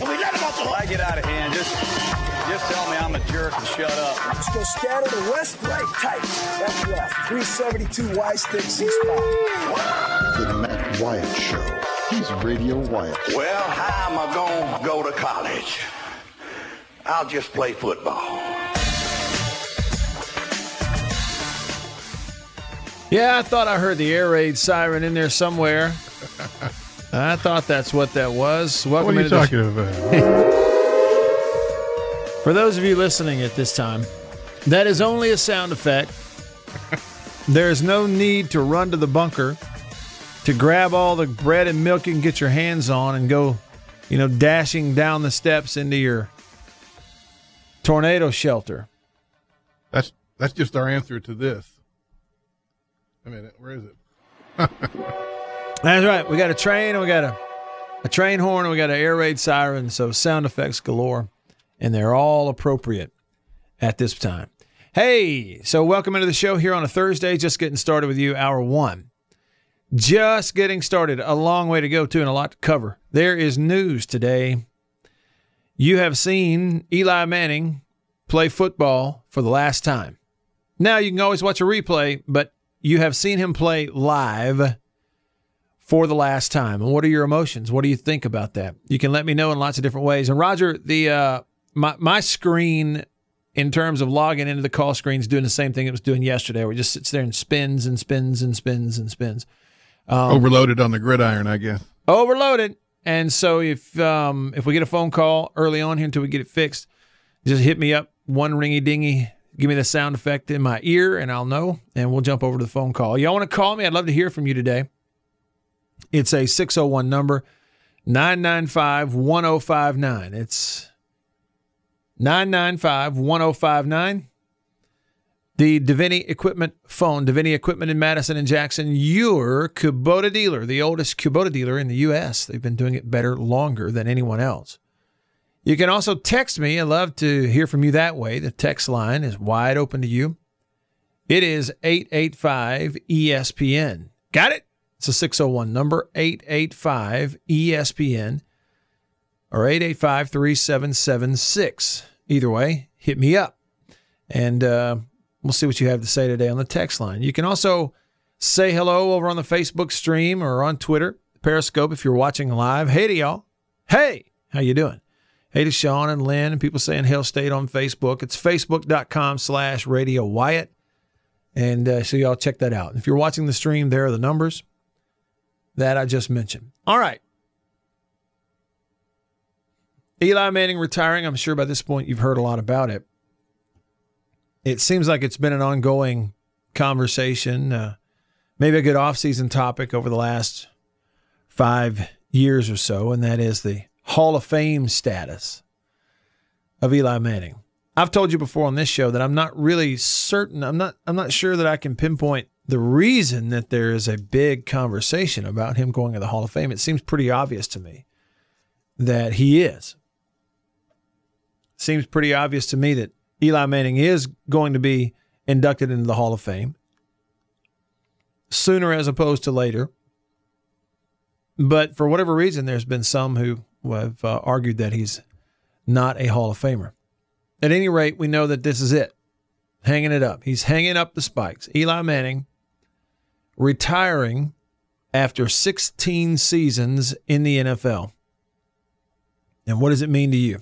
And we let them off the hook. I get out of hand, just just tell me I'm a jerk and shut up. Let's go scatter the west, right, tight. That's left. 372 Y stick, C spot. The Matt Wyatt Show. He's Radio Wyatt. Well, how am I going to go to college? I'll just play football. Yeah, I thought I heard the air raid siren in there somewhere. I thought that's what that was. Welcome What are you talking about? For those of you listening at this time, that is only a sound effect. there is no need to run to the bunker to grab all the bread and milk you can get your hands on and go, you know, dashing down the steps into your tornado shelter. That's that's just our answer to this. I mean, where is it? That's right. We got a train and we got a, a train horn and we got an air raid siren. So sound effects galore, and they're all appropriate at this time. Hey, so welcome into the show here on a Thursday. Just getting started with you, hour one. Just getting started. A long way to go, too, and a lot to cover. There is news today. You have seen Eli Manning play football for the last time. Now, you can always watch a replay, but you have seen him play live for the last time. And what are your emotions? What do you think about that? You can let me know in lots of different ways. And Roger, the uh, my my screen in terms of logging into the call screen is doing the same thing it was doing yesterday, where it just sits there and spins and spins and spins and spins. Um, Overloaded on the gridiron, I guess. overloaded. And so if um, if we get a phone call early on here until we get it fixed, just hit me up one ringy dingy. Give me the sound effect in my ear, and I'll know, and we'll jump over to the phone call. Y'all want to call me? I'd love to hear from you today. It's a 601 number, 995 1059. It's 995 1059. The Davini Equipment phone, Davini Equipment in Madison and Jackson, your Kubota dealer, the oldest Kubota dealer in the U.S. They've been doing it better longer than anyone else. You can also text me. I'd love to hear from you that way. The text line is wide open to you. It is 885 ESPN. Got it? It's a 601 number, 885 ESPN or 885 3776. Either way, hit me up. And uh, we'll see what you have to say today on the text line. You can also say hello over on the Facebook stream or on Twitter, Periscope if you're watching live. Hey to y'all. Hey, how you doing? Hey to Sean and Lynn and people saying Hail State on Facebook. It's facebook.com slash Radio Wyatt. And uh, so y'all check that out. If you're watching the stream, there are the numbers that I just mentioned. All right. Eli Manning retiring. I'm sure by this point you've heard a lot about it. It seems like it's been an ongoing conversation, uh, maybe a good offseason topic over the last five years or so, and that is the Hall of Fame status of Eli Manning. I've told you before on this show that I'm not really certain. I'm not. I'm not sure that I can pinpoint the reason that there is a big conversation about him going to the Hall of Fame. It seems pretty obvious to me that he is. Seems pretty obvious to me that Eli Manning is going to be inducted into the Hall of Fame sooner as opposed to later. But for whatever reason, there's been some who have uh, argued that he's not a Hall of Famer. At any rate, we know that this is it. Hanging it up. He's hanging up the spikes. Eli Manning retiring after 16 seasons in the NFL. And what does it mean to you?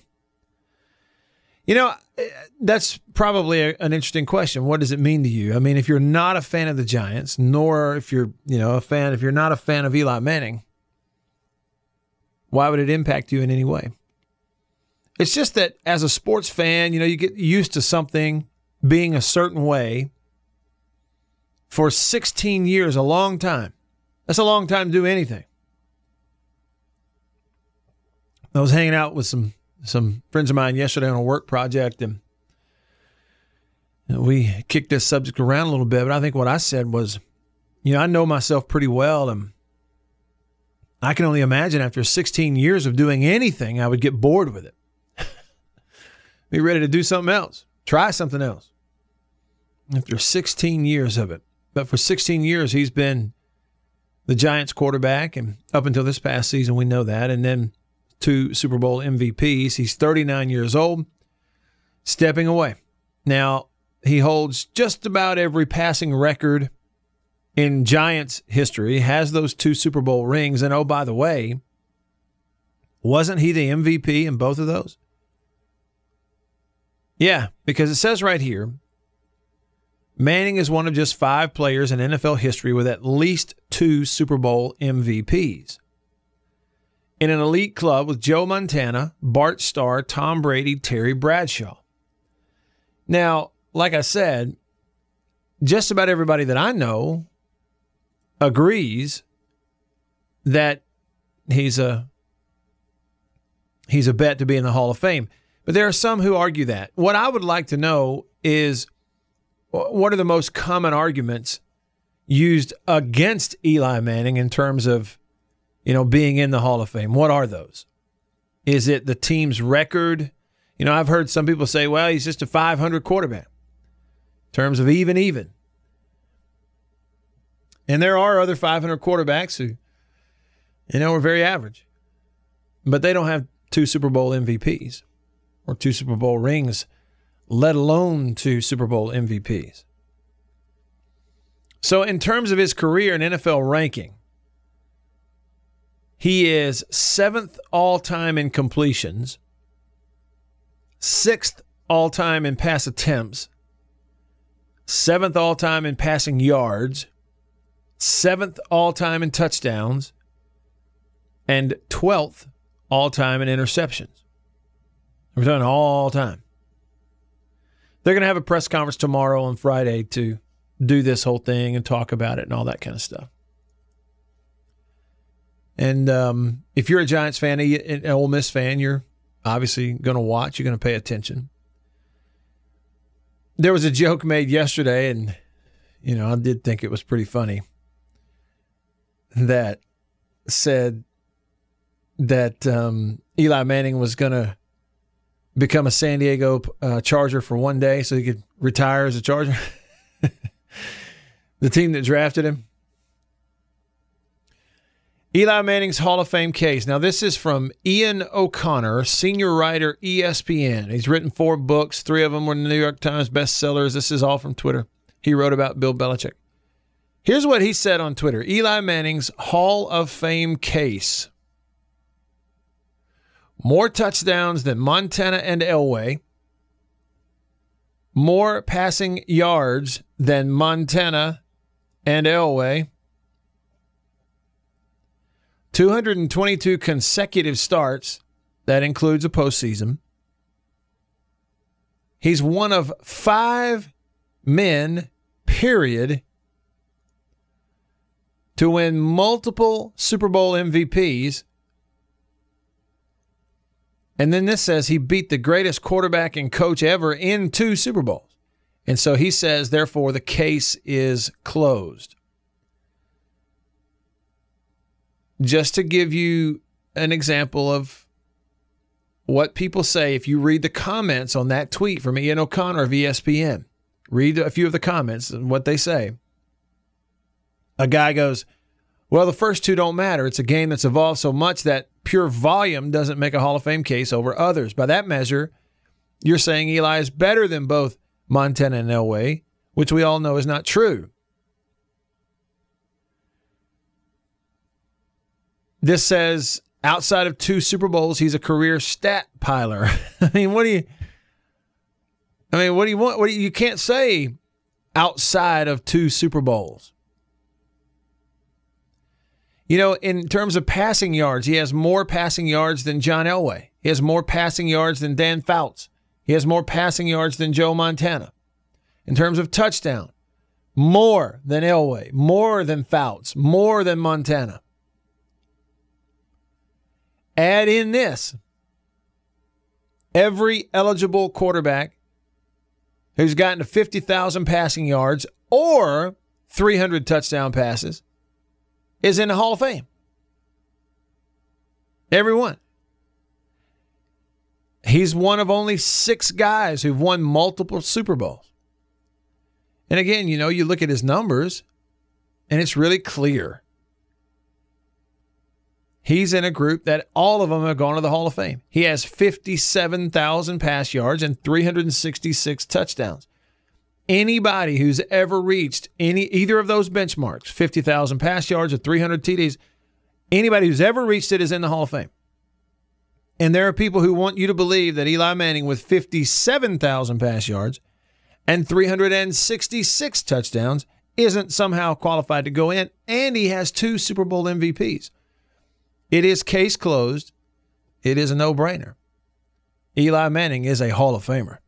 You know, eh, that's probably a, an interesting question. What does it mean to you? I mean, if you're not a fan of the Giants, nor if you're, you know, a fan, if you're not a fan of Eli Manning, why would it impact you in any way? It's just that as a sports fan, you know, you get used to something being a certain way for 16 years, a long time. That's a long time to do anything. I was hanging out with some some friends of mine yesterday on a work project, and we kicked this subject around a little bit. But I think what I said was, you know, I know myself pretty well, and I can only imagine after 16 years of doing anything, I would get bored with it. Be ready to do something else, try something else. After 16 years of it, but for 16 years, he's been the Giants quarterback, and up until this past season, we know that. And then two Super Bowl MVPs. He's 39 years old, stepping away. Now, he holds just about every passing record in Giants history, has those two Super Bowl rings. And oh, by the way, wasn't he the MVP in both of those? Yeah, because it says right here Manning is one of just five players in NFL history with at least two Super Bowl MVPs. In an elite club with Joe Montana, Bart Starr, Tom Brady, Terry Bradshaw. Now, like I said, just about everybody that I know agrees that he's a he's a bet to be in the Hall of Fame. But there are some who argue that. What I would like to know is what are the most common arguments used against Eli Manning in terms of, you know, being in the Hall of Fame? What are those? Is it the team's record? You know, I've heard some people say, well, he's just a 500 quarterback in terms of even, even. And there are other 500 quarterbacks who, you know, are very average, but they don't have two Super Bowl MVPs or two Super Bowl rings let alone two Super Bowl MVPs. So, in terms of his career in NFL ranking, he is seventh all time in completions, sixth all time in pass attempts, seventh all time in passing yards, seventh all time in touchdowns, and 12th all time in interceptions. We're done all time. They're going to have a press conference tomorrow and Friday to do this whole thing and talk about it and all that kind of stuff. And um, if you're a Giants fan, an Ole Miss fan, you're obviously going to watch. You're going to pay attention. There was a joke made yesterday, and you know I did think it was pretty funny. That said that um, Eli Manning was going to become a San Diego uh, Charger for one day so he could retire as a Charger? the team that drafted him. Eli Manning's Hall of Fame case. Now, this is from Ian O'Connor, senior writer, ESPN. He's written four books. Three of them were New York Times bestsellers. This is all from Twitter. He wrote about Bill Belichick. Here's what he said on Twitter Eli Manning's Hall of Fame case more touchdowns than Montana and Elway, more passing yards than Montana and Elway, 222 consecutive starts. That includes a postseason. He's one of five men, period, to win multiple Super Bowl MVPs and then this says he beat the greatest quarterback and coach ever in two Super Bowls. And so he says, therefore, the case is closed. Just to give you an example of what people say, if you read the comments on that tweet from Ian O'Connor of ESPN, read a few of the comments and what they say. A guy goes, Well, the first two don't matter. It's a game that's evolved so much that pure volume doesn't make a Hall of Fame case over others. By that measure, you're saying Eli is better than both Montana and Elway, which we all know is not true. This says outside of two Super Bowls, he's a career stat piler. I mean, what do you? I mean, what do you want? What do you, you can't say outside of two Super Bowls. You know, in terms of passing yards, he has more passing yards than John Elway. He has more passing yards than Dan Fouts. He has more passing yards than Joe Montana. In terms of touchdown, more than Elway, more than Fouts, more than Montana. Add in this Every eligible quarterback who's gotten to 50,000 passing yards or 300 touchdown passes is in the Hall of Fame. Everyone. He's one of only six guys who've won multiple Super Bowls. And again, you know, you look at his numbers and it's really clear. He's in a group that all of them have gone to the Hall of Fame. He has 57,000 pass yards and 366 touchdowns. Anybody who's ever reached any either of those benchmarks, 50,000 pass yards or 300 TDs, anybody who's ever reached it is in the Hall of Fame. And there are people who want you to believe that Eli Manning with 57,000 pass yards and 366 touchdowns isn't somehow qualified to go in, and he has two Super Bowl MVPs. It is case closed. It is a no brainer. Eli Manning is a Hall of Famer.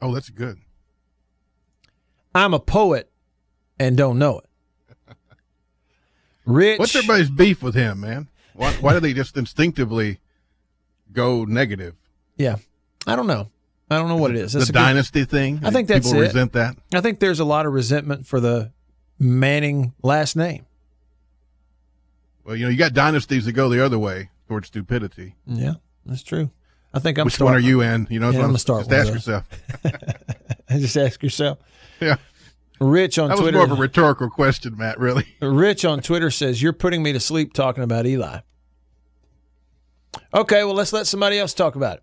Oh, that's good. I'm a poet and don't know it. Rich. What's everybody's beef with him, man? Why, why do they just instinctively go negative? Yeah. I don't know. I don't know what it is. That's the a good- dynasty thing. I think that's people it. resent that. I think there's a lot of resentment for the Manning last name. Well, you know, you got dynasties that go the other way towards stupidity. Yeah, that's true. I think I'm Which one are starting- you in? You know, Yeah, so I'm gonna start just one ask those. yourself. Just ask yourself. Yeah, Rich on that was Twitter. more of a rhetorical question, Matt. Really. Rich on Twitter says you're putting me to sleep talking about Eli. Okay, well let's let somebody else talk about it.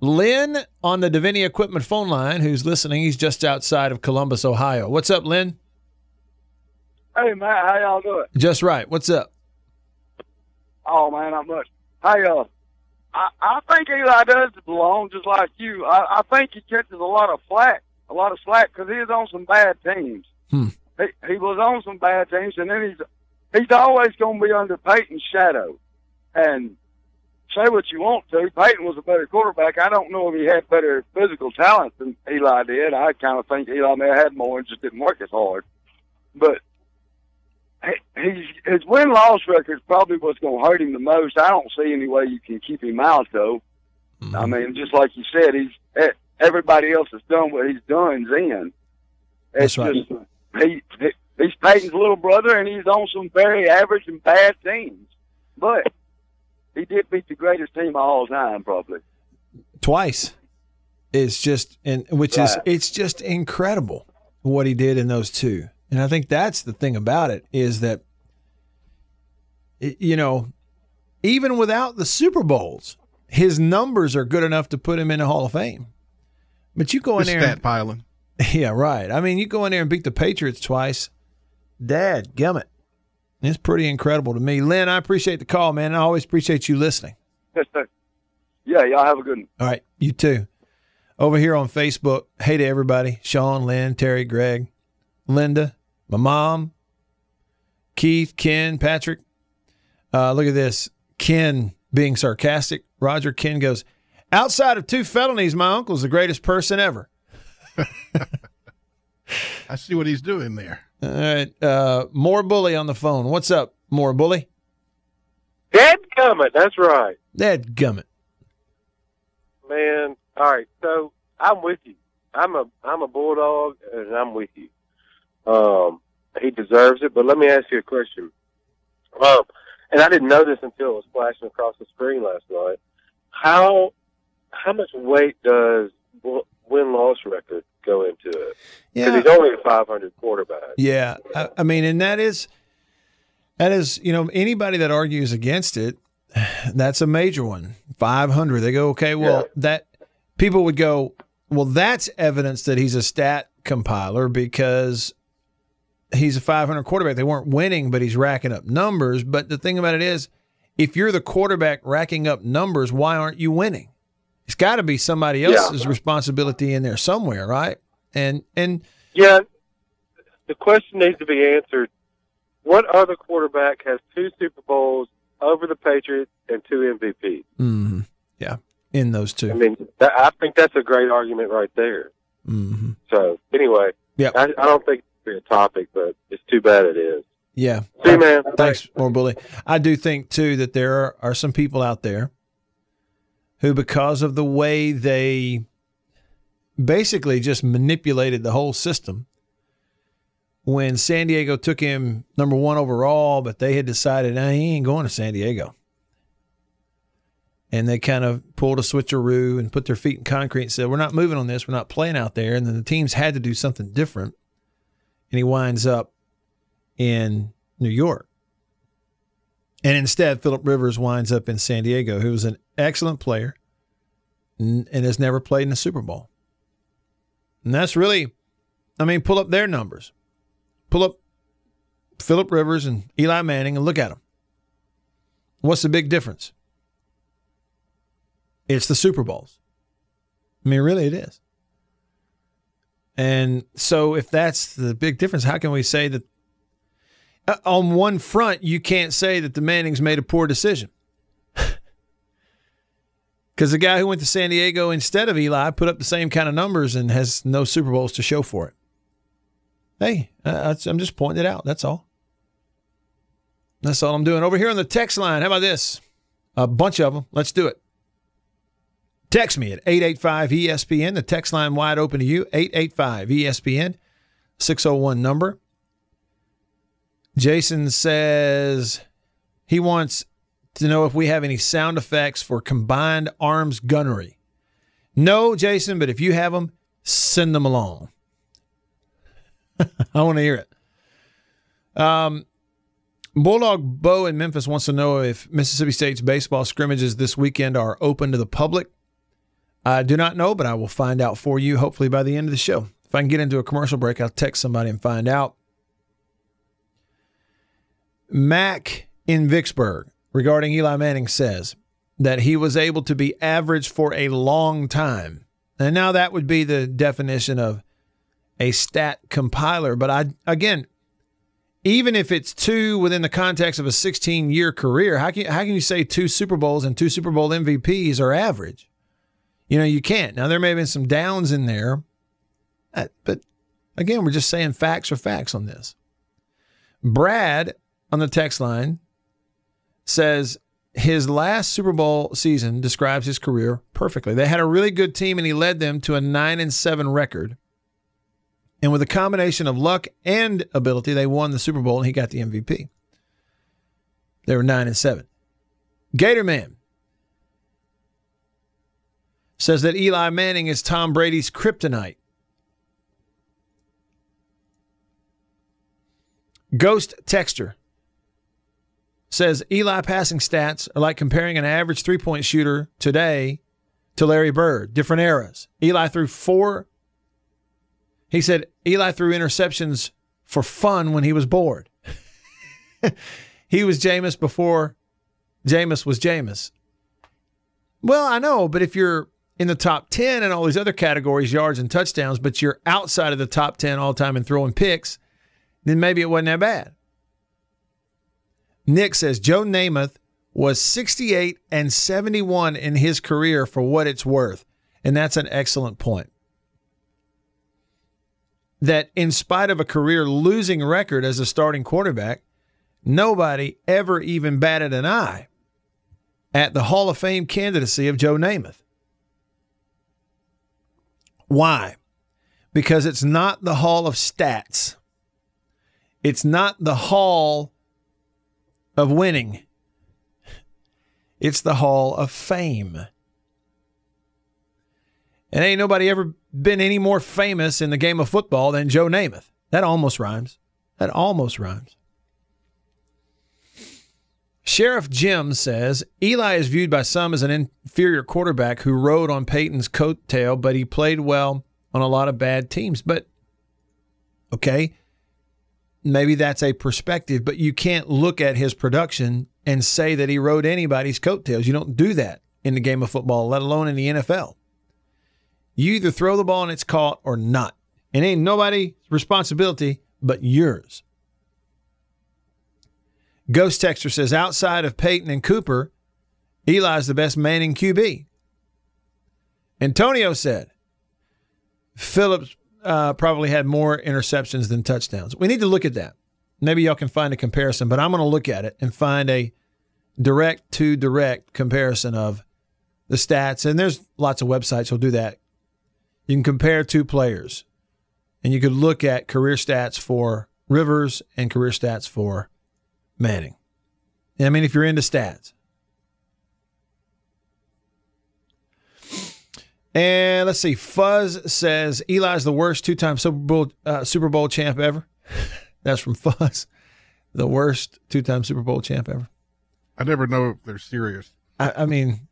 Lynn on the Davini Equipment phone line, who's listening. He's just outside of Columbus, Ohio. What's up, Lynn? Hey Matt, how y'all doing? Just right. What's up? Oh man, not much. Hey, uh, I I think Eli does belong just like you. I I think he catches a lot of flack, a lot of slack because he was on some bad teams. Hmm. He he was on some bad teams, and then he's he's always going to be under Peyton's shadow. And say what you want to, Peyton was a better quarterback. I don't know if he had better physical talent than Eli did. I kind of think Eli may have had more and just didn't work as hard. But he- his win loss record is probably what's going to hurt him the most. I don't see any way you can keep him out though. I mm-hmm. mean, just like you said, he's everybody else has done what he's done. Then That's it's right. just he, he he's Peyton's little brother, and he's on some very average and bad teams, but he did beat the greatest team of all time, probably. Twice. It's just and which is it's just incredible what he did in those two. And I think that's the thing about it is that you know, even without the Super Bowls, his numbers are good enough to put him in the Hall of Fame. But you go in The there, stat and, piling. yeah, right. I mean, you go in there and beat the Patriots twice. Dad, gummit. It's pretty incredible to me. Lynn, I appreciate the call, man. I always appreciate you listening. Yes, sir. Yeah, y'all have a good one. All right, you too. Over here on Facebook, hey to everybody Sean, Lynn, Terry, Greg, Linda, my mom, Keith, Ken, Patrick. Uh, look at this. Ken being sarcastic. Roger Ken goes, Outside of two felonies, my uncle's the greatest person ever. I see what he's doing there. All right. Uh, more bully on the phone. What's up, more bully? Dead gummit, that's right. Dad gummit. Man, all right. So I'm with you. I'm a I'm a bulldog, and I'm with you. Um, he deserves it. But let me ask you a question. Um, and I didn't know this until it was flashing across the screen last night. How how much weight does win loss record go into it? Because Yeah. he's only a 500 quarterback. Yeah, I, I mean, and that is that is you know anybody that argues against it, that's a major one. Five hundred. They go okay. Well, that people would go. Well, that's evidence that he's a stat compiler because he's a 500 quarterback. They weren't winning, but he's racking up numbers. But the thing about it is, if you're the quarterback racking up numbers, why aren't you winning? It's got to be somebody Yeah. else's responsibility in there somewhere, right? And and Yeah, the question needs to be answered. What other quarterback has two Super Bowls over the Patriots and two MVPs? mhm, yeah, in those two. I mean, that, I think that's a great argument right there. hmm So anyway, Yeah. I, I don't think be a topic, but it's too bad it is. Yeah. See man. Thanks, more bully. I do think too that there are, are some people out there who, because of the way they basically just manipulated the whole system, when San Diego took him number one overall, but they had decided, nah, he ain't going to San Diego. And they kind of pulled a switcheroo and put their feet in concrete and said, We're not moving on this. We're not playing out there. And then the teams had to do something different. And he winds up in New York. And instead, Philip Rivers winds up in San Diego, who was an excellent player and has never played in a Super Bowl. And that's really, I mean, pull up their numbers. Pull up Philip Rivers and Eli Manning and look at them. What's the big difference? It's the Super Bowls. I mean, really, it is. And so, if that's the big difference, how can we say that uh, on one front, you can't say that the Mannings made a poor decision? Because the guy who went to San Diego instead of Eli put up the same kind of numbers and has no Super Bowls to show for it. Hey, uh, I'm just pointing it out. That's all. That's all I'm doing. Over here on the text line, how about this? A bunch of them. Let's do it. Text me at 885 ESPN. The text line wide open to you 885 ESPN 601 number. Jason says he wants to know if we have any sound effects for combined arms gunnery. No, Jason, but if you have them, send them along. I want to hear it. Um, Bulldog Bo in Memphis wants to know if Mississippi State's baseball scrimmages this weekend are open to the public. I do not know, but I will find out for you hopefully by the end of the show. If I can get into a commercial break, I'll text somebody and find out. Mac in Vicksburg regarding Eli Manning says that he was able to be average for a long time. And now that would be the definition of a stat compiler. But I again, even if it's two within the context of a 16 year career, how can, how can you say two Super Bowls and two Super Bowl MVPs are average? You know, you can't. Now, there may have been some downs in there, uh, but again, we're just saying facts are facts on this. Brad on the text line says his last Super Bowl season describes his career perfectly. They had a really good team and he led them to a 9 and 7 record. And with a combination of luck and ability, they won the Super Bowl and he got the MVP. They were 9 and 7. Gatorman says that Eli Manning is Tom Brady's kryptonite. Ghost Texter says Eli passing stats are like comparing an average three point shooter today to Larry Bird, different eras. Eli threw four. He said Eli threw interceptions for fun when he was bored. he was Jameis before Jameis was Jameis. Well, I know, but if you're in the top 10 and all these other categories, yards and touchdowns, but you're outside of the top 10 all time in throwing picks, then maybe it wasn't that bad. Nick says Joe Namath was 68 and 71 in his career for what it's worth. And that's an excellent point. That in spite of a career losing record as a starting quarterback, nobody ever even batted an eye at the Hall of Fame candidacy of Joe Namath. Why? Because it's not the hall of stats. It's not the hall of winning. It's the hall of fame. And ain't nobody ever been any more famous in the game of football than Joe Namath. That almost rhymes. That almost rhymes. Sheriff Jim says Eli is viewed by some as an inferior quarterback who rode on Peyton's coattail, but he played well on a lot of bad teams. But okay, maybe that's a perspective, but you can't look at his production and say that he rode anybody's coattails. You don't do that in the game of football, let alone in the NFL. You either throw the ball and it's caught or not. It ain't nobody's responsibility but yours. Ghost Texter says outside of Peyton and Cooper, Eli's the best Manning QB. Antonio said Phillips uh, probably had more interceptions than touchdowns. We need to look at that. Maybe y'all can find a comparison, but I'm going to look at it and find a direct to direct comparison of the stats, and there's lots of websites will do that. You can compare two players, and you could look at career stats for Rivers and career stats for Manning. I mean, if you're into stats. And let's see. Fuzz says Eli's the worst two-time Super Bowl uh, Super Bowl champ ever. That's from Fuzz. The worst two-time Super Bowl champ ever. I never know if they're serious. I, I mean,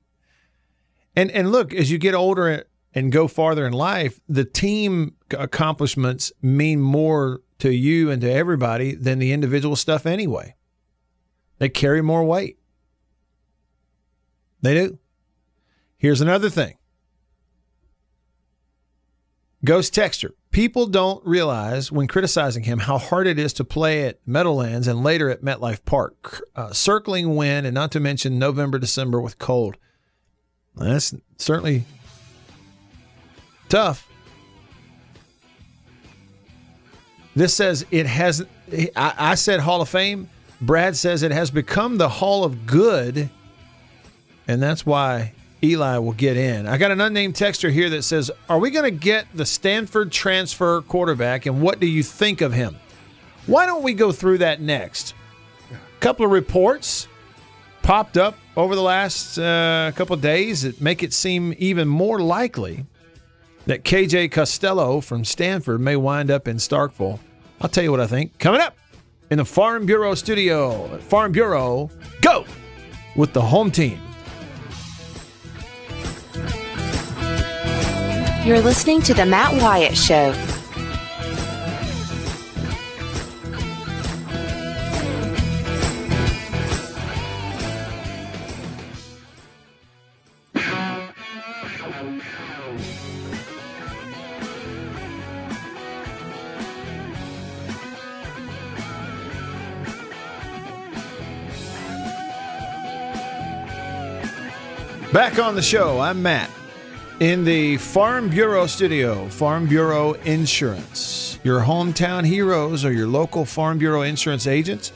and and look, as you get older and go farther in life, the team accomplishments mean more to you and to everybody than the individual stuff anyway. They carry more weight. They do. Here's another thing. Ghost Texter. People don't realize when criticizing him how hard it is to play at Meadowlands and later at MetLife Park. Uh, circling wind and not to mention November, December with cold. That's certainly tough. This says it has, I, I said Hall of Fame. Brad says it has become the Hall of Good. And that's why Eli will get in. I got an unnamed texter here that says, Are we going to get the Stanford transfer quarterback and what do you think of him? Why don't we go through that next? A couple of reports popped up over the last uh, couple days that make it seem even more likely that KJ Costello from Stanford may wind up in Starkville. I'll tell you what I think. Coming up in the Farm Bureau studio, Farm Bureau, go with the home team. You're listening to The Matt Wyatt Show. Back on the show, I'm Matt in the Farm Bureau studio, Farm Bureau Insurance. Your hometown heroes are your local Farm Bureau insurance agents.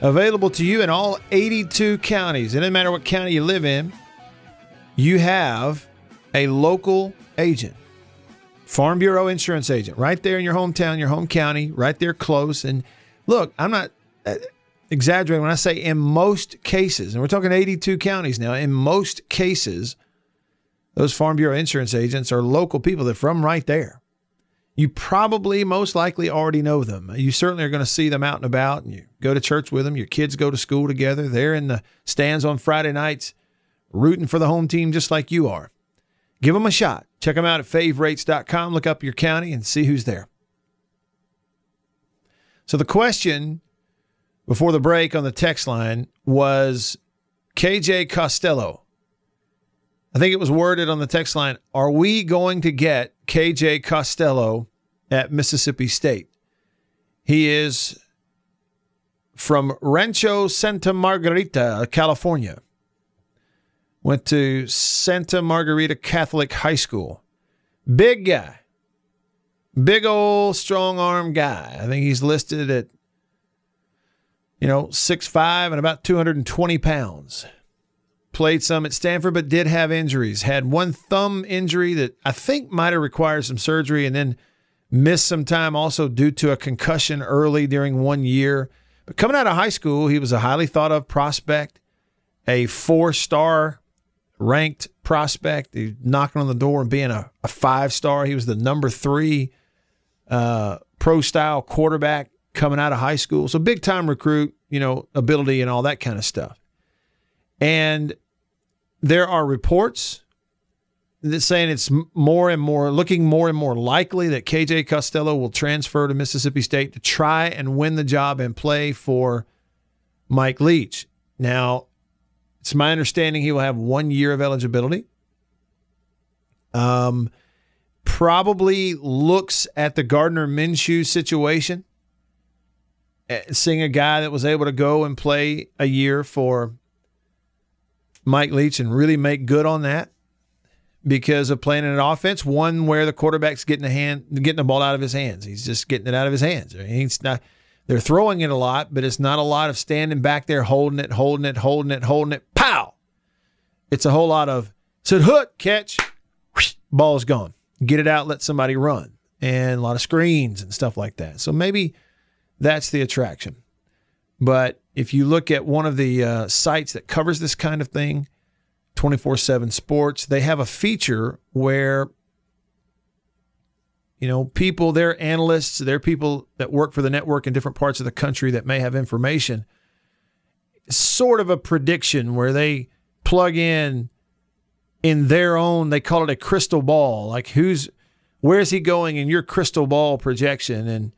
Available to you in all 82 counties. It doesn't matter what county you live in, you have a local agent. Farm Bureau insurance agent right there in your hometown, your home county, right there close. And look, I'm not exaggerating when I say in most cases, and we're talking 82 counties now, in most cases, those Farm Bureau insurance agents are local people They're from right there. You probably most likely already know them. You certainly are going to see them out and about and you go to church with them. Your kids go to school together. They're in the stands on Friday nights rooting for the home team just like you are. Give them a shot. Check them out at favrates.com. Look up your county and see who's there. So the question before the break on the text line was KJ Costello I think it was worded on the text line Are we going to get KJ Costello at Mississippi State? He is from Rancho Santa Margarita, California. Went to Santa Margarita Catholic High School. Big guy. Big old strong arm guy. I think he's listed at, you know, six five and about 220 pounds played some at Stanford, but did have injuries. Had one thumb injury that I think might have required some surgery and then missed some time also due to a concussion early during one year. But coming out of high school, he was a highly thought of prospect, a four star ranked prospect. He knocking on the door and being a, a five star. He was the number three uh, pro style quarterback coming out of high school. So big time recruit, you know, ability and all that kind of stuff. And there are reports that saying it's more and more looking more and more likely that KJ Costello will transfer to Mississippi State to try and win the job and play for Mike Leach. Now, it's my understanding he will have one year of eligibility. Um, probably looks at the Gardner Minshew situation, Eh, seeing a guy that was able to go and play a year for Mike Leach and really make good on that because of playing in an offense, one where the quarterback's getting the hand getting the ball out of his hands. He's just getting it out of his hands. He's not they're throwing it a lot, but it's not a lot of standing back there holding it, holding it, holding it, holding it. Pow! It's a whole lot of Said hook, catch, ball's gone. Get it out, let somebody run. And a lot of screens and stuff like that. So maybe that's the attraction. But if you look at one of the uh, sites that covers this kind of thing, 24 7 Sports, they have a feature where, you know, people, they're analysts, they're people that work for the network in different parts of the country that may have information, sort of a prediction where they plug in in their own, they call it a crystal ball, like who's, where's he going in your crystal ball projection? And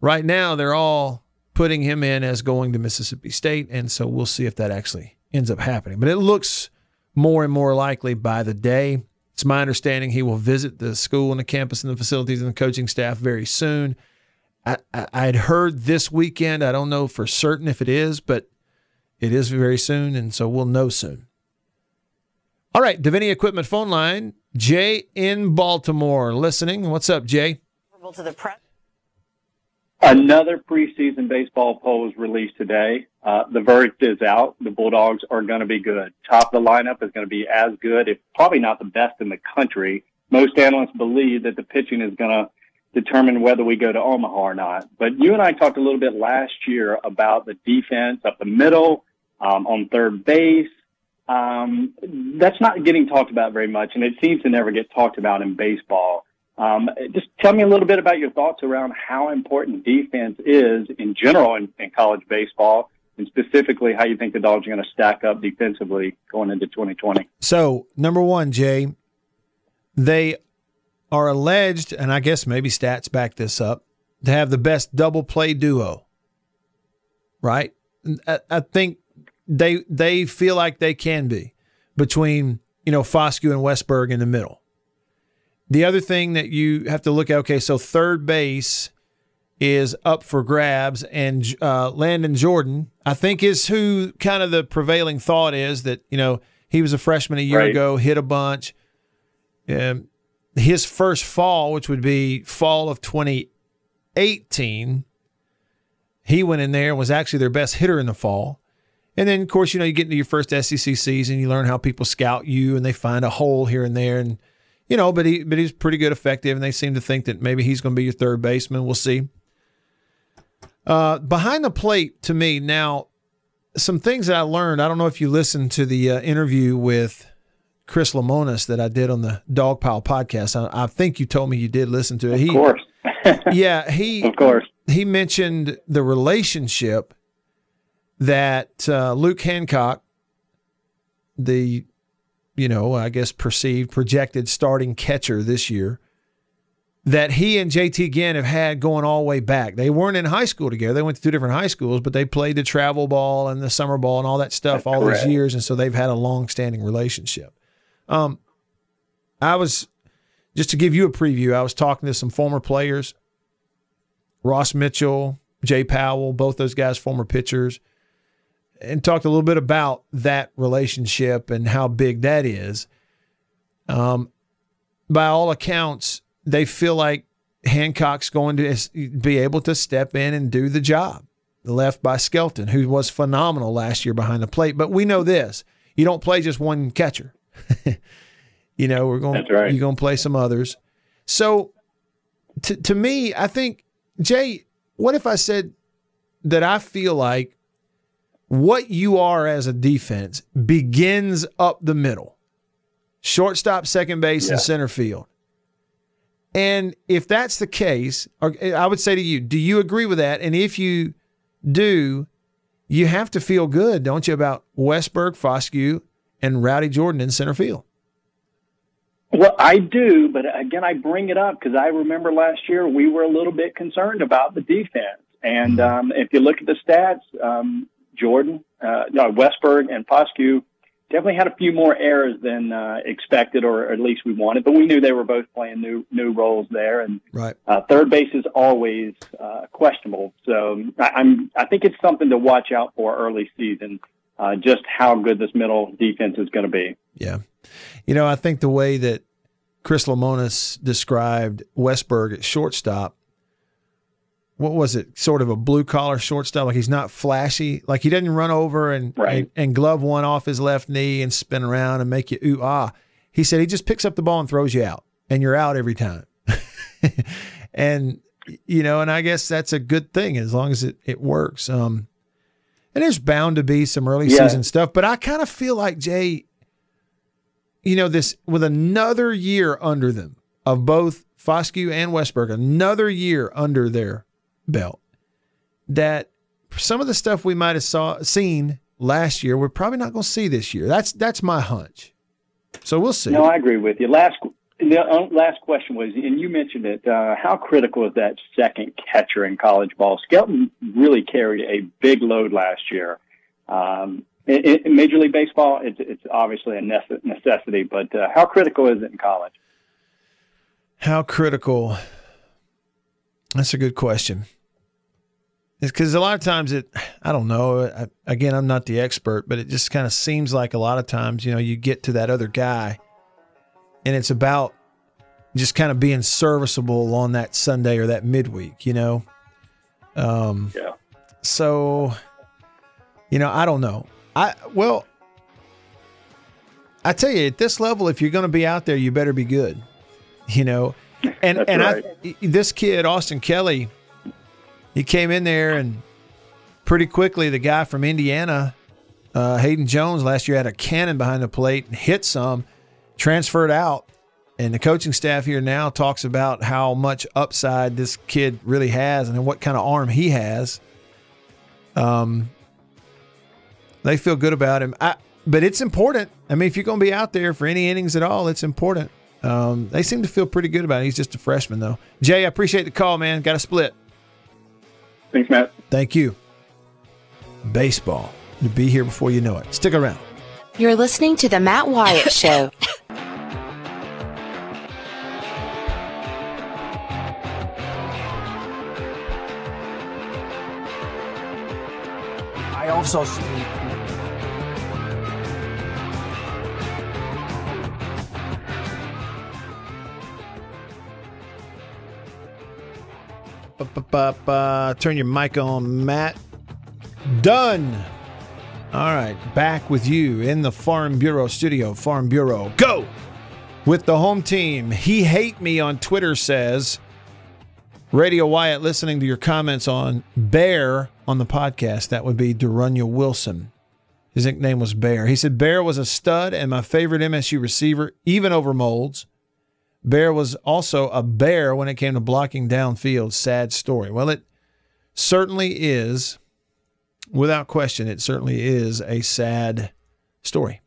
right now they're all putting him in as going to Mississippi State. And so we'll see if that actually ends up happening. But it looks more and more likely by the day. It's my understanding he will visit the school and the campus and the facilities and the coaching staff very soon. I, would heard this weekend. I don't know for certain if it is, but it is very soon. And so we'll know soon. All right, Davini Equipment phone line. Jay in Baltimore listening. What's up, Jay? To the press. Another preseason baseball poll was released today. Uh, the verdict is out. The Bulldogs are going to be good. Top of the lineup is going to be as good, if probably not the best in the country. Most analysts believe that the pitching is going to determine whether we go to Omaha or not. But you and I talked a little bit last year about the defense up the middle, um, on third base. Um, that's not getting talked about very much, and it seems to never get talked about in baseball. Um, just tell me a little bit about your thoughts around how important defense is in general in, in college baseball, and specifically how you think the Dogs are going to stack up defensively going into 2020. So, number one, Jay, they are alleged, and I guess maybe stats back this up, to have the best double play duo. Right? I, I think they they feel like they can be between you know Foscue and Westburg in the middle. The other thing that you have to look at, okay, so third base is up for grabs, and uh, Landon Jordan, I think, is who kind of the prevailing thought is that you know he was a freshman a year right. ago, hit a bunch. Um, his first fall, which would be fall of 2018, he went in there and was actually their best hitter in the fall. And then, of course, you know, you get into your first SEC season, you learn how people scout you, and they find a hole here and there, and you know, but he but he's pretty good, effective, and they seem to think that maybe he's going to be your third baseman. We'll see. Uh, behind the plate, to me now, some things that I learned. I don't know if you listened to the uh, interview with Chris Lemonis that I did on the Dog Pile podcast. I, I, think you told me you did listen to it. Of he, course. yeah, he of course he mentioned the relationship that uh, Luke Hancock, the you know, I guess perceived, projected starting catcher this year that he and JT Ginn have had going all the way back. They weren't in high school together. They went to two different high schools, but they played the travel ball and the summer ball and all that stuff all correct. those years. And so they've had a long standing relationship. Um, I was, just to give you a preview, I was talking to some former players Ross Mitchell, Jay Powell, both those guys, former pitchers and talked a little bit about that relationship and how big that is. Um, by all accounts, they feel like Hancock's going to be able to step in and do the job left by Skelton, who was phenomenal last year behind the plate. But we know this: you don't play just one catcher. you know, we're going. Right. You're going to play some others. So, to to me, I think Jay. What if I said that I feel like what you are as a defense begins up the middle shortstop, second base, yeah. and center field. And if that's the case, I would say to you, do you agree with that? And if you do, you have to feel good, don't you, about Westburg, Foscue, and Rowdy Jordan in center field? Well, I do, but again, I bring it up because I remember last year we were a little bit concerned about the defense. And mm-hmm. um, if you look at the stats, um, Jordan, uh, no, Westburg and Foscue definitely had a few more errors than uh, expected, or at least we wanted. But we knew they were both playing new new roles there, and right. uh, third base is always uh, questionable. So I, I'm I think it's something to watch out for early season. Uh, just how good this middle defense is going to be. Yeah, you know, I think the way that Chris Lemonis described Westburg at shortstop what was it? Sort of a blue collar shortstop. Like he's not flashy. Like he doesn't run over and, right. and, and glove one off his left knee and spin around and make you ooh ah. He said he just picks up the ball and throws you out, and you're out every time. and you know, and I guess that's a good thing as long as it it works. Um, and there's bound to be some early Yeah. season stuff, but I kind of feel like Jay, you know, this with another year under them of both Foscue and Westburg, another year under their belt, that some of the stuff we might have saw seen last year, we're probably not going to see this year. That's that's my hunch. So we'll see. No, I agree with you. Last the uh, last question was, and you mentioned it. Uh, how critical is that second catcher in college ball? Skelton really carried a big load last year. Um, in, in Major League Baseball, it's, it's obviously a necessity, but uh, how critical is it in college? How critical? That's a good question. It's because a lot of times it, I don't know. I, again, I'm not the expert, but it just kind of seems like a lot of times, you know, you get to that other guy and it's about just kind of being serviceable on that Sunday or that midweek, you know? Um, yeah. So, you know, I don't know. I, well, I tell you, at this level, if you're going to be out there, you better be good, you know? And, That's and right. I, this kid, Austin Kelly, he came in there and pretty quickly the guy from Indiana, uh, Hayden Jones, last year had a cannon behind the plate and hit some, transferred out. And the coaching staff here now talks about how much upside this kid really has and what kind of arm he has. Um, they feel good about him. I, but it's important. I mean, if you're going to be out there for any innings at all, it's important. Um, they seem to feel pretty good about it. He's just a freshman, though. Jay, I appreciate the call, man. Got a split. Thanks, Matt. Thank you. Baseball. To be here before you know it. Stick around. You're listening to The Matt Wyatt Show. I also see Ba-ba-ba-ba. Turn your mic on, Matt. Done. All right, back with you in the Farm Bureau studio. Farm Bureau, go with the home team. He hate me on Twitter says. Radio Wyatt, listening to your comments on Bear on the podcast. That would be De'Runnya Wilson. His nickname was Bear. He said Bear was a stud and my favorite MSU receiver, even over Moulds. Bear was also a bear when it came to blocking downfield. Sad story. Well, it certainly is, without question, it certainly is a sad story.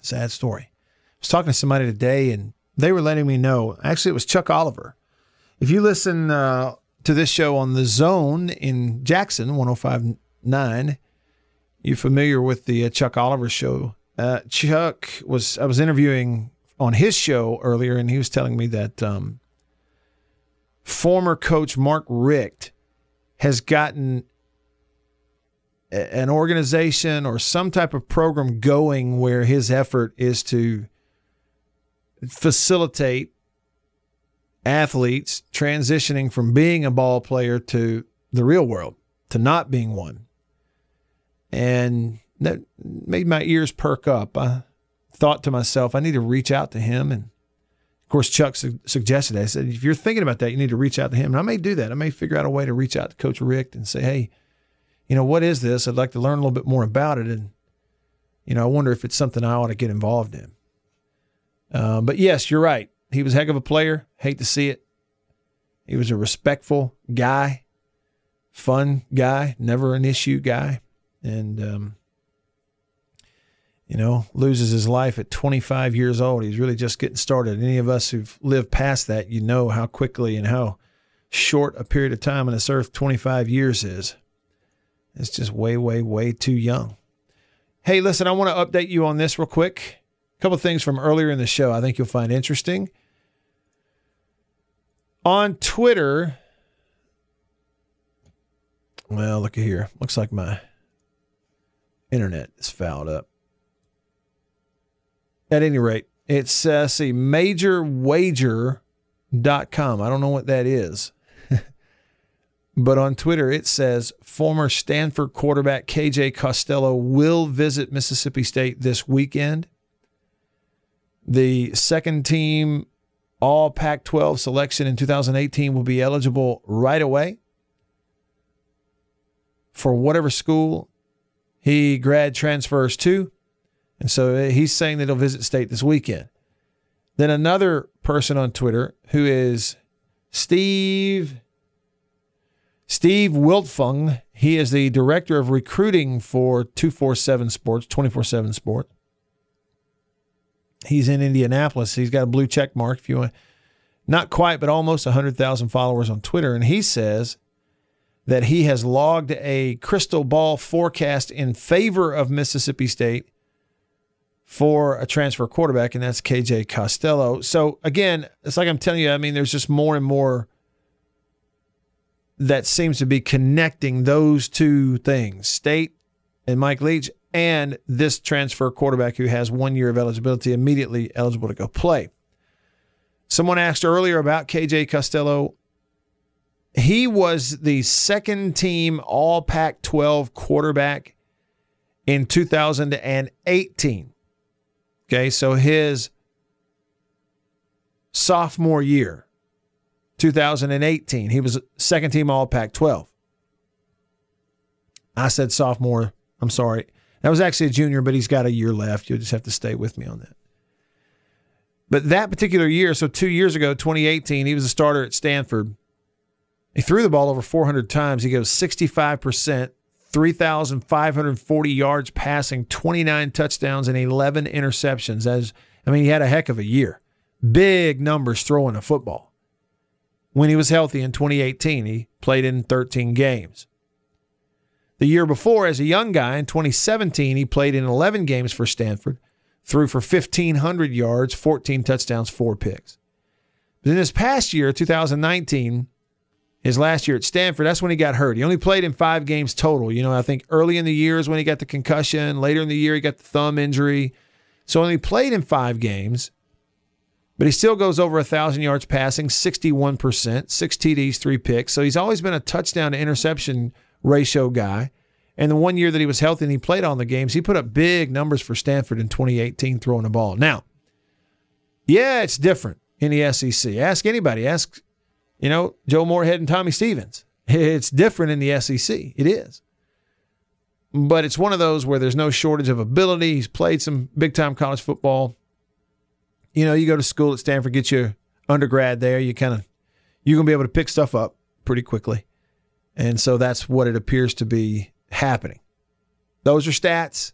Sad story. I was talking to somebody today and they were letting me know. Actually, it was Chuck Oliver. If you listen uh, to this show on the Zone in Jackson, 105.9, you're familiar with the uh, Chuck Oliver show. Uh, Chuck was, I was interviewing on his show earlier, and he was telling me that um, former coach Mark Richt has gotten a- an organization or some type of program going where his effort is to facilitate athletes transitioning from being a ball player to the real world, to not being one. And that made my ears perk up. Thought to myself, I need to reach out to him. And of course, Chuck su- suggested that. I said, if you're thinking about that, you need to reach out to him. And I may do that. I may figure out a way to reach out to Coach Richt and say, hey, you know, what is this? I'd like to learn a little bit more about it. And, you know, I wonder if it's something I ought to get involved in. Uh, but yes, you're right. He was a heck of a player. Hate to see it. He was a respectful guy, fun guy, never an issue guy. And, um, you know, loses his life at 25 years old. He's really just getting started. Any of us who've lived past that, you know how quickly and how short a period of time on this earth 25 years is. It's just way, way, way too young. Hey, listen, I want to update you on this real quick. A couple things from earlier in the show I think you'll find interesting. On Twitter, well, look at here. Looks like my internet is fouled up. At any rate, it's uh, see majorwager.com. I don't know what that is. but on Twitter it says former Stanford quarterback KJ Costello will visit Mississippi State this weekend. The second team All Pac 12 selection in 2018 will be eligible right away for whatever school he grad transfers to. And so eh, he's saying that he'll visit state this weekend. Then another person on Twitter who is Steve Steve Wiltfong. He is the director of recruiting for 247 Sports, 24 7 Sports. He's in Indianapolis. He's got a blue check mark, if you want. Not quite, but almost 100,000 followers on Twitter. And he says that he has logged a crystal ball forecast in favor of Mississippi State for a transfer quarterback, and that's KJ Costello. So, again, it's like I'm telling you, I mean, there's just more and more that seems to be connecting those two things State and Mike Leach, and this transfer quarterback who has one year of eligibility, immediately eligible to go play. Someone asked earlier about KJ Costello. He was the second team All Pac 12 quarterback in 2018. Okay, so his sophomore year, 2018, he was second team All Pac 12. I said sophomore. I'm sorry. That was actually a junior, but he's got a year left. You'll just have to stay with me on that. But that particular year, so two years ago, 2018, he was a starter at Stanford. He threw the ball over 400 times. He goes 65%, 3,540 yards passing, 29 touchdowns, and 11 interceptions. As I mean, he had a heck of a year. Big numbers throwing a football. When he was healthy in 2018, he played in 13 games. The year before, as a young guy in 2017, he played in 11 games for Stanford, threw for 1,500 yards, 14 touchdowns, four picks. But in this past year, 2019, his last year at Stanford, that's when he got hurt. He only played in five games total. You know, I think early in the year is when he got the concussion. Later in the year, he got the thumb injury. So only played in five games, but he still goes over a thousand yards passing, 61%, six TDs, three picks. So he's always been a touchdown to interception ratio guy. And the one year that he was healthy and he played on the games, he put up big numbers for Stanford in 2018 throwing the ball. Now, yeah, it's different in the SEC. Ask anybody. Ask, you know, Joe Moorhead and Tommy Stevens. It's different in the SEC. It is. But it's one of those where there's no shortage of ability. He's played some big time college football. You know, you go to school at Stanford, get your undergrad there, you kind of you're gonna be able to pick stuff up pretty quickly. And so that's what it appears to be happening. Those are stats.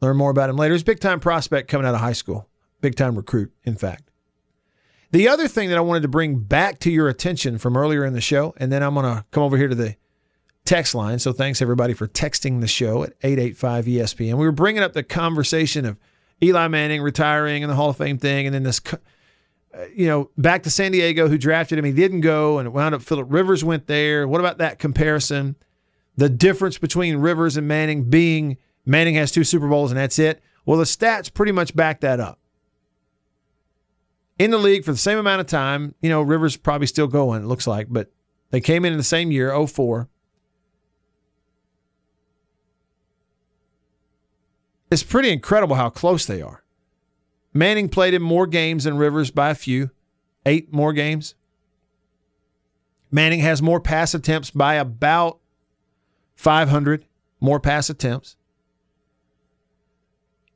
Learn more about him later. He's a big time prospect coming out of high school, big time recruit, in fact. The other thing that I wanted to bring back to your attention from earlier in the show, and then I'm going to come over here to the text line. So thanks everybody for texting the show at 885 ESPN. We were bringing up the conversation of Eli Manning retiring and the Hall of Fame thing, and then this, uh, you know, back to San Diego, who drafted him. He didn't go, and it wound up Philip Rivers went there. What about that comparison? The difference between Rivers and Manning being Manning has two Super Bowls and that's it. Well, the stats pretty much back that up. In the league for the same amount of time, you know, Rivers probably still going, it looks like, but they came in in the same year, 04. It's pretty incredible how close they are. Manning played in more games than Rivers by a few, eight more games. Manning has more pass attempts by about 500 more pass attempts.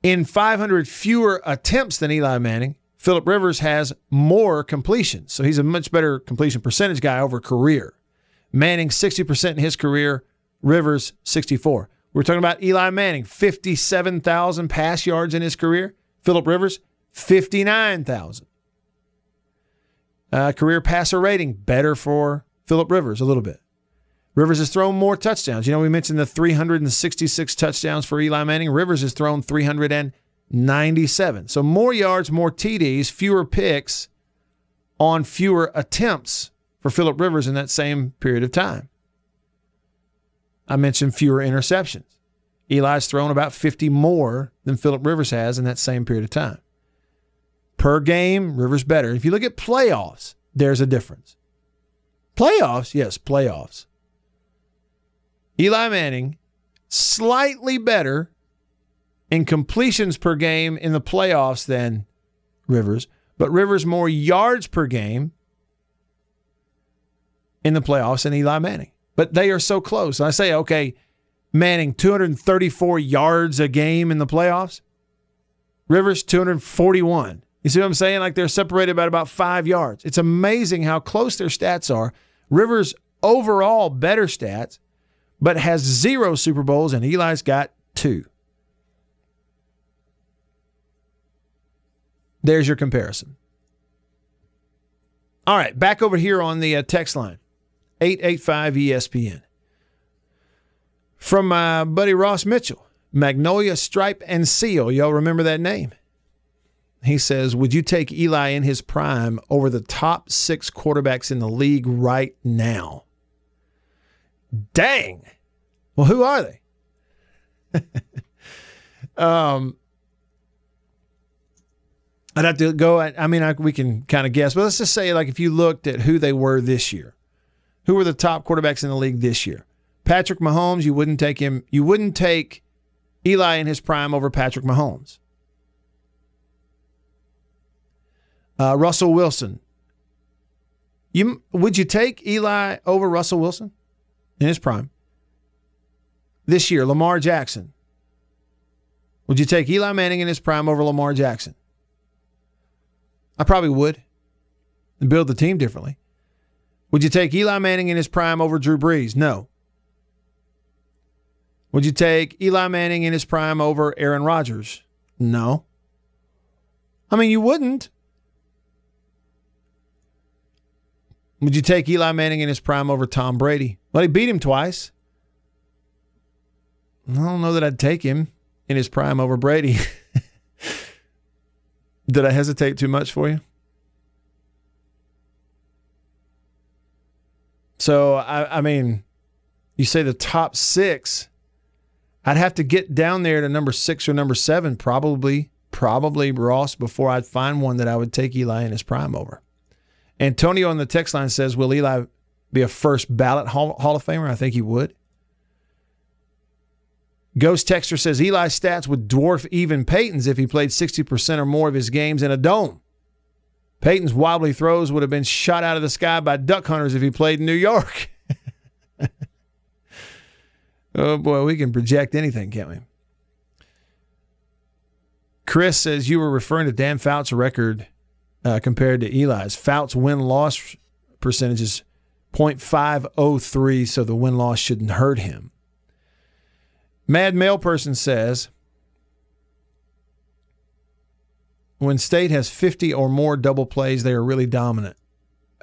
In 500 fewer attempts than Eli Manning, Philip Rivers has more completions. So he's a much better completion percentage guy over career. Manning 60% in his career, Rivers 64. We're talking about Eli Manning, 57,000 pass yards in his career. Philip Rivers, 59,000. Uh, career passer rating, better for Philip Rivers a little bit. Rivers has thrown more touchdowns. You know, we mentioned the 366 touchdowns for Eli Manning. Rivers has thrown 397. So more yards, more TDs, fewer picks on fewer attempts for Philip Rivers in that same period of time. I mentioned fewer interceptions. Eli's thrown about 50 more than Philip Rivers has in that same period of time. Per game, Rivers better. If you look at playoffs, there's a difference. Playoffs, yes, playoffs. Eli Manning, slightly better in completions per game in the playoffs than Rivers, but Rivers more yards per game in the playoffs than Eli Manning. But they are so close. And I say, okay, Manning 234 yards a game in the playoffs. Rivers 241. You see what I'm saying? Like they're separated by about five yards. It's amazing how close their stats are. Rivers overall better stats, but has zero Super Bowls, and Eli's got two. There's your comparison. All right, back over here on the uh, text line 885 ESPN. From my buddy Ross Mitchell, Magnolia Stripe and Seal. Y'all remember that name? He says, Would you take Eli in his prime over the top six quarterbacks in the league right now? Dang. Well, who are they? um, I'd have to go. I mean, I, we can kind of guess, but let's just say, like, if you looked at who they were this year, who were the top quarterbacks in the league this year? Patrick Mahomes, you wouldn't take him. You wouldn't take Eli in his prime over Patrick Mahomes. Uh, Russell Wilson. You would you take Eli over Russell Wilson in his prime this year? Lamar Jackson. Would you take Eli Manning in his prime over Lamar Jackson? I probably would. And build the team differently. Would you take Eli Manning in his prime over Drew Brees? No. Would you take Eli Manning in his prime over Aaron Rodgers? No. I mean, you wouldn't. Would you take Eli Manning in his prime over Tom Brady? Well, he beat him twice. I don't know that I'd take him in his prime over Brady. Did I hesitate too much for you? So, I, I mean, you say the top six. I'd have to get down there to number six or number seven, probably, probably Ross, before I'd find one that I would take Eli in his prime over. Antonio on the text line says, Will Eli be a first ballot Hall, Hall of Famer? I think he would. Ghost Texter says Eli's stats would dwarf even Peyton's if he played 60% or more of his games in a dome. Peyton's wobbly throws would have been shot out of the sky by duck hunters if he played in New York. oh boy, we can project anything, can't we? Chris says you were referring to Dan Fouts' record uh, compared to Eli's. Fouts' win loss percentage is 0.503, so the win loss shouldn't hurt him. Mad Mail Person says when state has 50 or more double plays, they are really dominant.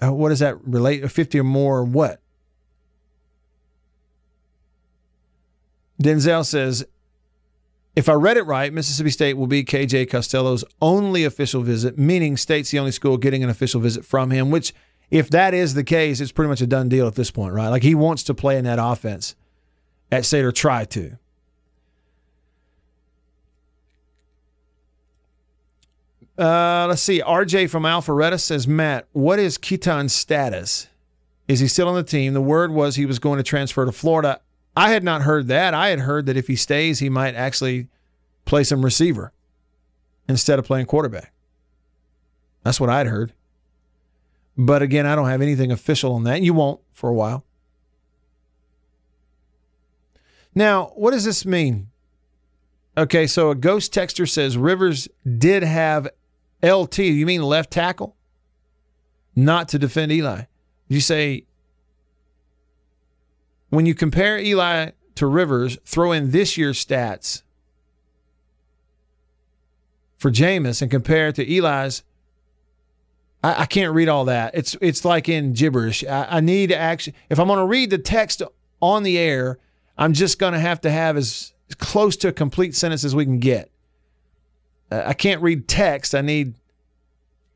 Uh, what does that relate? 50 or more, what? Denzel says, if I read it right, Mississippi State will be KJ Costello's only official visit, meaning State's the only school getting an official visit from him, which, if that is the case, it's pretty much a done deal at this point, right? Like he wants to play in that offense at State or try to. Uh, let's see. RJ from Alpharetta says, Matt, what is Keaton's status? Is he still on the team? The word was he was going to transfer to Florida. I had not heard that. I had heard that if he stays, he might actually play some receiver instead of playing quarterback. That's what I'd heard. But again, I don't have anything official on that. You won't for a while. Now, what does this mean? Okay, so a ghost texter says Rivers did have LT. You mean left tackle? Not to defend Eli. You say when you compare Eli to Rivers, throw in this year's stats for Jameis and compare it to Eli's. I, I can't read all that. It's it's like in gibberish. I, I need to actually, if I'm going to read the text on the air, I'm just going to have to have as close to a complete sentence as we can get. Uh, I can't read text. I need.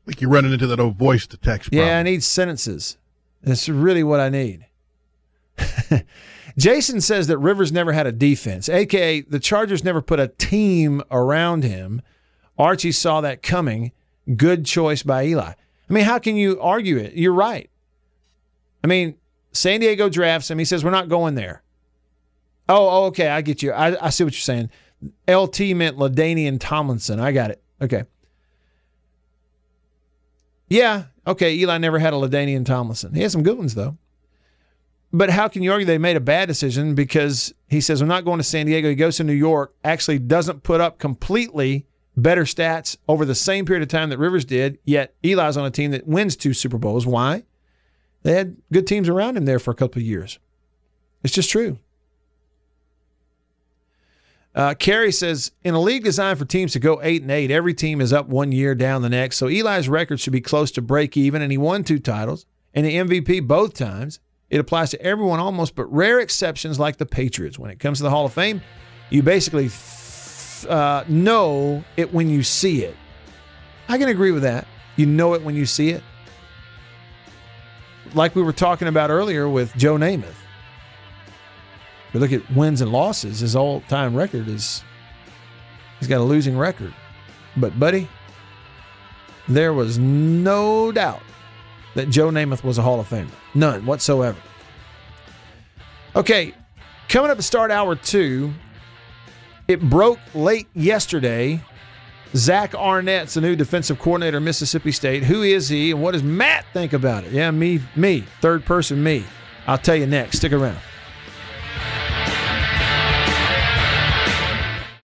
Like you're running into that old voice to text. Yeah. I need sentences. That's really what I need. Jason says that Rivers never had a defense, aka the Chargers never put a team around him. Archie saw that coming. Good choice by Eli. I mean, how can you argue it? You're right. I mean, San Diego drafts him. He says, We're not going there. Oh, oh okay. I get you. I, I see what you're saying. LT meant LaDainian Tomlinson. I got it. Okay. Yeah. Okay. Eli never had a LaDainian Tomlinson. He had some good ones though. But how can you argue they made a bad decision because he says, I'm not going to San Diego. He goes to New York, actually doesn't put up completely better stats over the same period of time that Rivers did, yet Eli's on a team that wins two Super Bowls. Why? They had good teams around him there for a couple of years. It's just true. Uh, Kerry says in a league designed for teams to go eight and eight, every team is up one year down the next. So Eli's record should be close to break even, and he won two titles and the MVP both times. It applies to everyone almost, but rare exceptions like the Patriots. When it comes to the Hall of Fame, you basically uh, know it when you see it. I can agree with that. You know it when you see it. Like we were talking about earlier with Joe Namath. You look at wins and losses, his all time record is he's got a losing record. But, buddy, there was no doubt that Joe Namath was a Hall of Famer. None whatsoever. Okay, coming up to start hour two, it broke late yesterday. Zach Arnett's the new defensive coordinator Mississippi State. Who is he and what does Matt think about it? Yeah, me, me, third person me. I'll tell you next. Stick around. Bye.